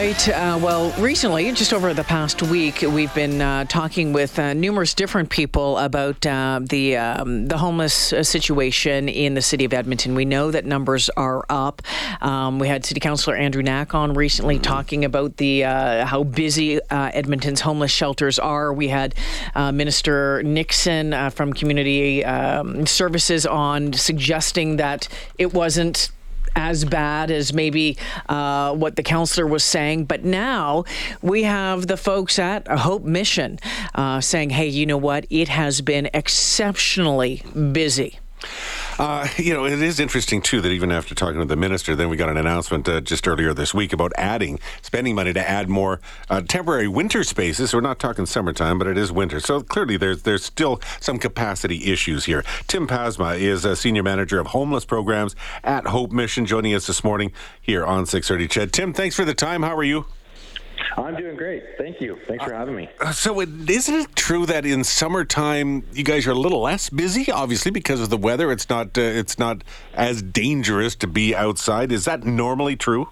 right. Uh, well, recently, just over the past week, we've been uh, talking with uh, numerous different people about uh, the um, the homeless uh, situation in the city of Edmonton. We know that numbers are up. Um, we had City Councillor Andrew Knack on recently talking about the uh, how busy Edmonton's homeless shelters are. We had Minister Nixon from Community um, Services on suggesting that it wasn't as bad as maybe uh, what the counselor was saying. But now we have the folks at Hope Mission uh, saying, hey, you know what? It has been exceptionally busy. Uh, you know, it is interesting too that even after talking to the minister, then we got an announcement uh, just earlier this week about adding, spending money to add more uh, temporary winter spaces. We're not talking summertime, but it is winter, so clearly there's there's still some capacity issues here. Tim Pasma is a senior manager of homeless programs at Hope Mission, joining us this morning here on 6:30. CHED. Tim, thanks for the time. How are you? I'm doing great. Thank you. Thanks for having me. Uh, so, is isn't it true that in summertime you guys are a little less busy? Obviously, because of the weather, it's not uh, it's not as dangerous to be outside. Is that normally true?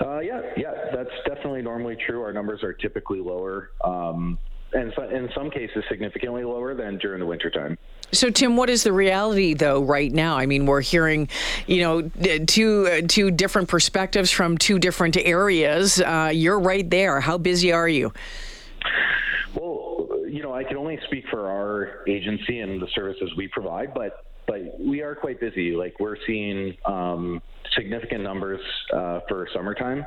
Uh, yeah, yeah, that's definitely normally true. Our numbers are typically lower. Um, and so in some cases significantly lower than during the wintertime. So, Tim, what is the reality though right now? I mean, we're hearing, you know, two uh, two different perspectives from two different areas. Uh, you're right there. How busy are you? Well, you know, I can only speak for our agency and the services we provide, but but we are quite busy. Like we're seeing um, significant numbers uh, for summertime.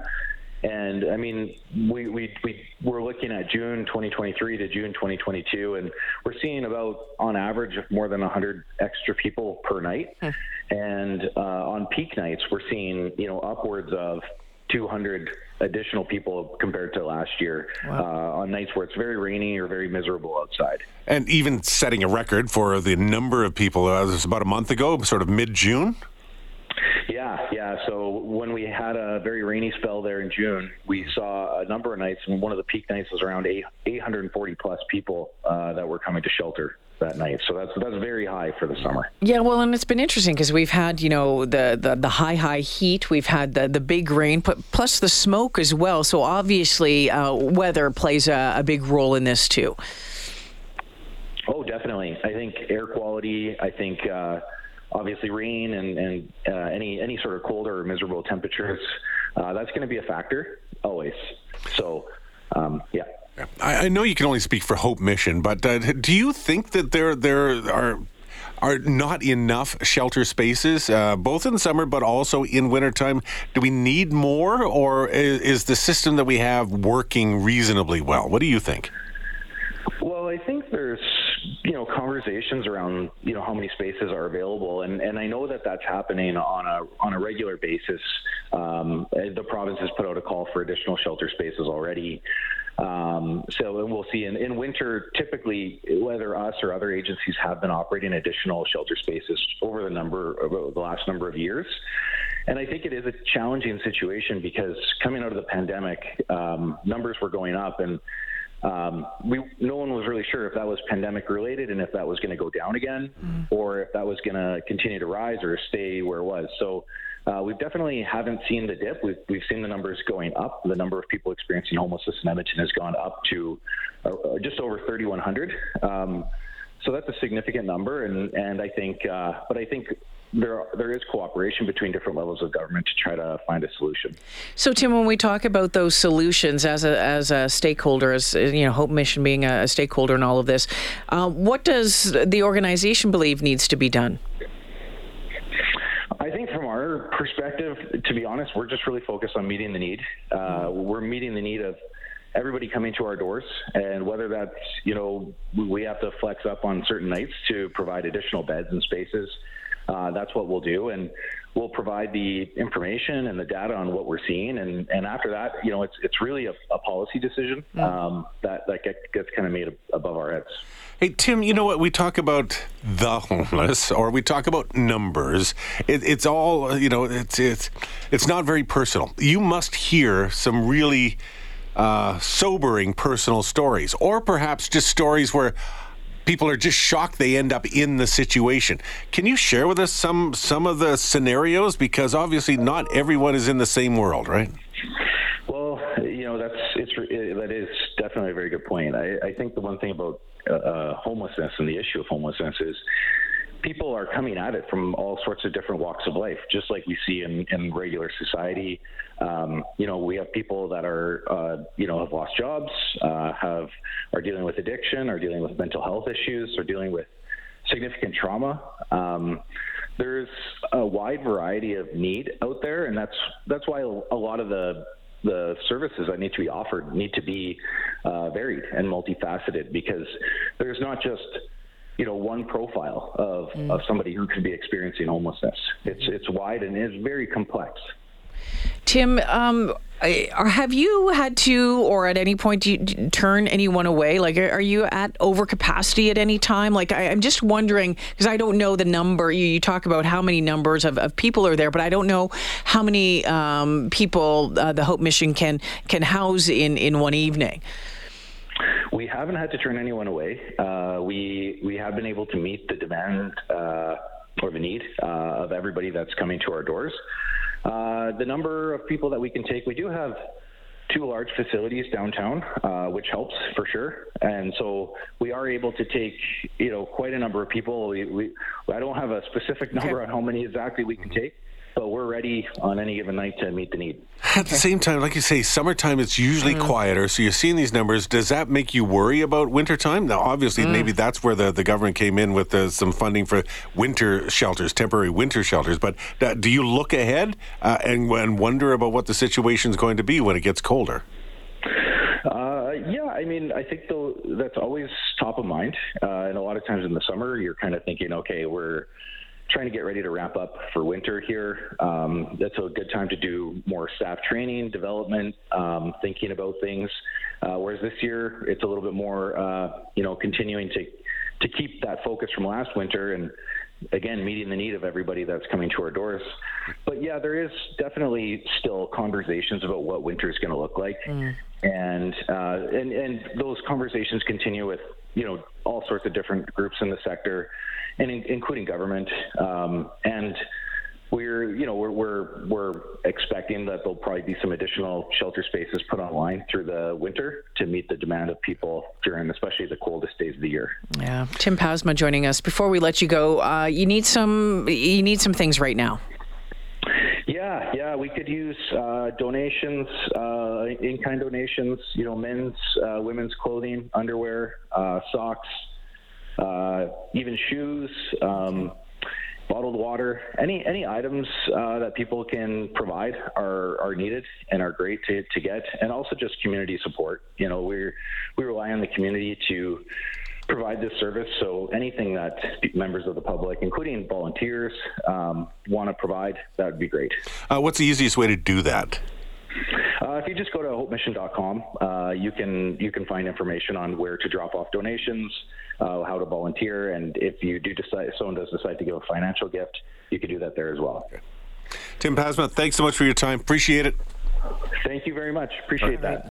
And I mean, we, we, we, we're looking at June 2023 to June 2022, and we're seeing about, on average, more than 100 extra people per night. Hmm. And uh, on peak nights, we're seeing, you know, upwards of 200 additional people compared to last year wow. uh, on nights where it's very rainy or very miserable outside. And even setting a record for the number of people, uh, this was about a month ago, sort of mid June. Yeah, yeah. So when we had a very rainy spell there in June, we saw a number of nights, and one of the peak nights was around 840 plus people uh, that were coming to shelter that night. So that's that's very high for the summer. Yeah, well, and it's been interesting because we've had you know the, the the high high heat, we've had the the big rain, plus the smoke as well. So obviously, uh, weather plays a, a big role in this too. Oh, definitely. I think air quality. I think. Uh, obviously rain and, and uh, any any sort of colder or miserable temperatures, uh, that's going to be a factor always. So, um, yeah. I, I, know you can only speak for Hope Mission, but uh, do you think that there there are are not enough shelter spaces, uh, both in summer but also in wintertime? Do we need more, or is, is the system that we have working reasonably well? What do you think? Well, I think there's you know conversations around you know how many spaces are available, and and I know that that's happening on a on a regular basis. Um, the province has put out a call for additional shelter spaces already. Um, so and we'll see in, in winter, typically, whether us or other agencies have been operating additional shelter spaces over the number over the last number of years. And I think it is a challenging situation because coming out of the pandemic, um, numbers were going up, and um, we no one was really sure if that was pandemic related and if that was going to go down again mm-hmm. or if that was going to continue to rise or stay where it was. So uh, we definitely haven't seen the dip. We've, we've seen the numbers going up. The number of people experiencing homelessness in Edmonton has gone up to uh, uh just over 3,100. Um, so that's a significant number, and and I think, uh, but I think there there is cooperation between different levels of government to try to find a solution. So, Tim, when we talk about those solutions as a as a stakeholder, as you know, Hope Mission being a, stakeholder in all of this, uh, what does the organization believe needs to be done? I think from our perspective, to be honest, we're just really focused on meeting the need. Uh, we're meeting the need of everybody coming to our doors, and whether that's you know we have to flex up on certain nights to provide additional beds and spaces uh, that's what we'll do. And we'll provide the information and the data on what we're seeing. And, and after that, you know, it's, it's really a, a policy decision um, that, that gets kind of made above our heads. Hey, Tim, you know what? We talk about the homeless or we talk about numbers. It, it's all, you know, it's, it's, it's not very personal. You must hear some really uh, sobering personal stories, or perhaps just stories where people are just shocked they end up in the situation. Can you share with us some some of the scenarios because obviously not everyone is in the same world, right? Well, you know, that's it's it, that is definitely a very good point. I, I think the one thing about uh, uh, homelessness and the issue of homelessness is people are coming at it from all sorts of different walks of life, just like we see in, in regular society. Um, you know, we have people that are, uh, you know, have lost jobs, uh, have are dealing with addiction, are dealing with mental health issues, are dealing with significant trauma. Um, there's a wide variety of need out there, and that's that's why a lot of the the services that need to be offered need to be uh, varied and multifaceted because there's not just you know one profile of, mm. of somebody who could be experiencing homelessness. It's it's wide and it's very complex. Tim, um, have you had to, or at any point, do you turn anyone away? Like, are you at overcapacity at any time? Like, I, am just wondering because I don't know the number. You, you, talk about how many numbers of, of people are there, but I don't know how many um, people uh, the Hope Mission can can house in in one evening. We haven't had to turn anyone away. Uh, we we have been able to meet the demand uh, or the need uh, of everybody that's coming to our doors. Uh, the number of people that we can take, we do have two large facilities downtown, uh, which helps for sure. And so we are able to take, you know, quite a number of people. We, we I don't have a specific number on how many exactly we can take, but we're ready on any given night to meet the need. At the same time, like you say, summertime it's usually mm. quieter, so you're seeing these numbers. Does that make you worry about wintertime? Now, obviously, mm. maybe that's where the, the government came in with uh, some funding for winter shelters, temporary winter shelters. But uh, do you look ahead uh, and, and wonder about what the situation is going to be when it gets colder? Uh, yeah, I mean, I think though that's always top of mind, uh, and a lot of times in the summer, you're kind of thinking, okay, we're trying to get ready to wrap up for winter here. Um, that's a good time to do more staff training, development, um, thinking about things. Uh, whereas this year, it's a little bit more, uh, you know, continuing to to keep that focus from last winter and again meeting the need of everybody that's coming to our doors. But yeah, there is definitely still conversations about what winter is going to look like, mm. and uh, and and those conversations continue with you know all sorts of different groups in the sector and in, including government. Um, and we're, you know, we're, we're, we're expecting that there'll probably be some additional shelter spaces put online through the winter to meet the demand of people during, especially the coldest days of the year. Yeah, Tim Pasma joining us. Before we let you go, uh, you need some, you need some things right now. Yeah, yeah, we could use uh, donations, uh, in-kind donations. You know, men's, uh, women's clothing, underwear, uh, socks, uh, even shoes, um, bottled water, any any items uh, that people can provide are are needed and are great to, to get, and also just community support. You know, we we rely on the community to provide this service. So anything that members of the public, including volunteers, um, want to provide, that would be great. Uh, what's the easiest way to do that? Uh, if you just go to hopemission.com, uh, you can you can find information on where to drop off donations, uh, how to volunteer, and if you do decide, if someone does decide to give a financial gift, you can do that there as well. Okay. Tim Pasma, thanks so much for your time. Appreciate it. Thank you very much. Appreciate right. that.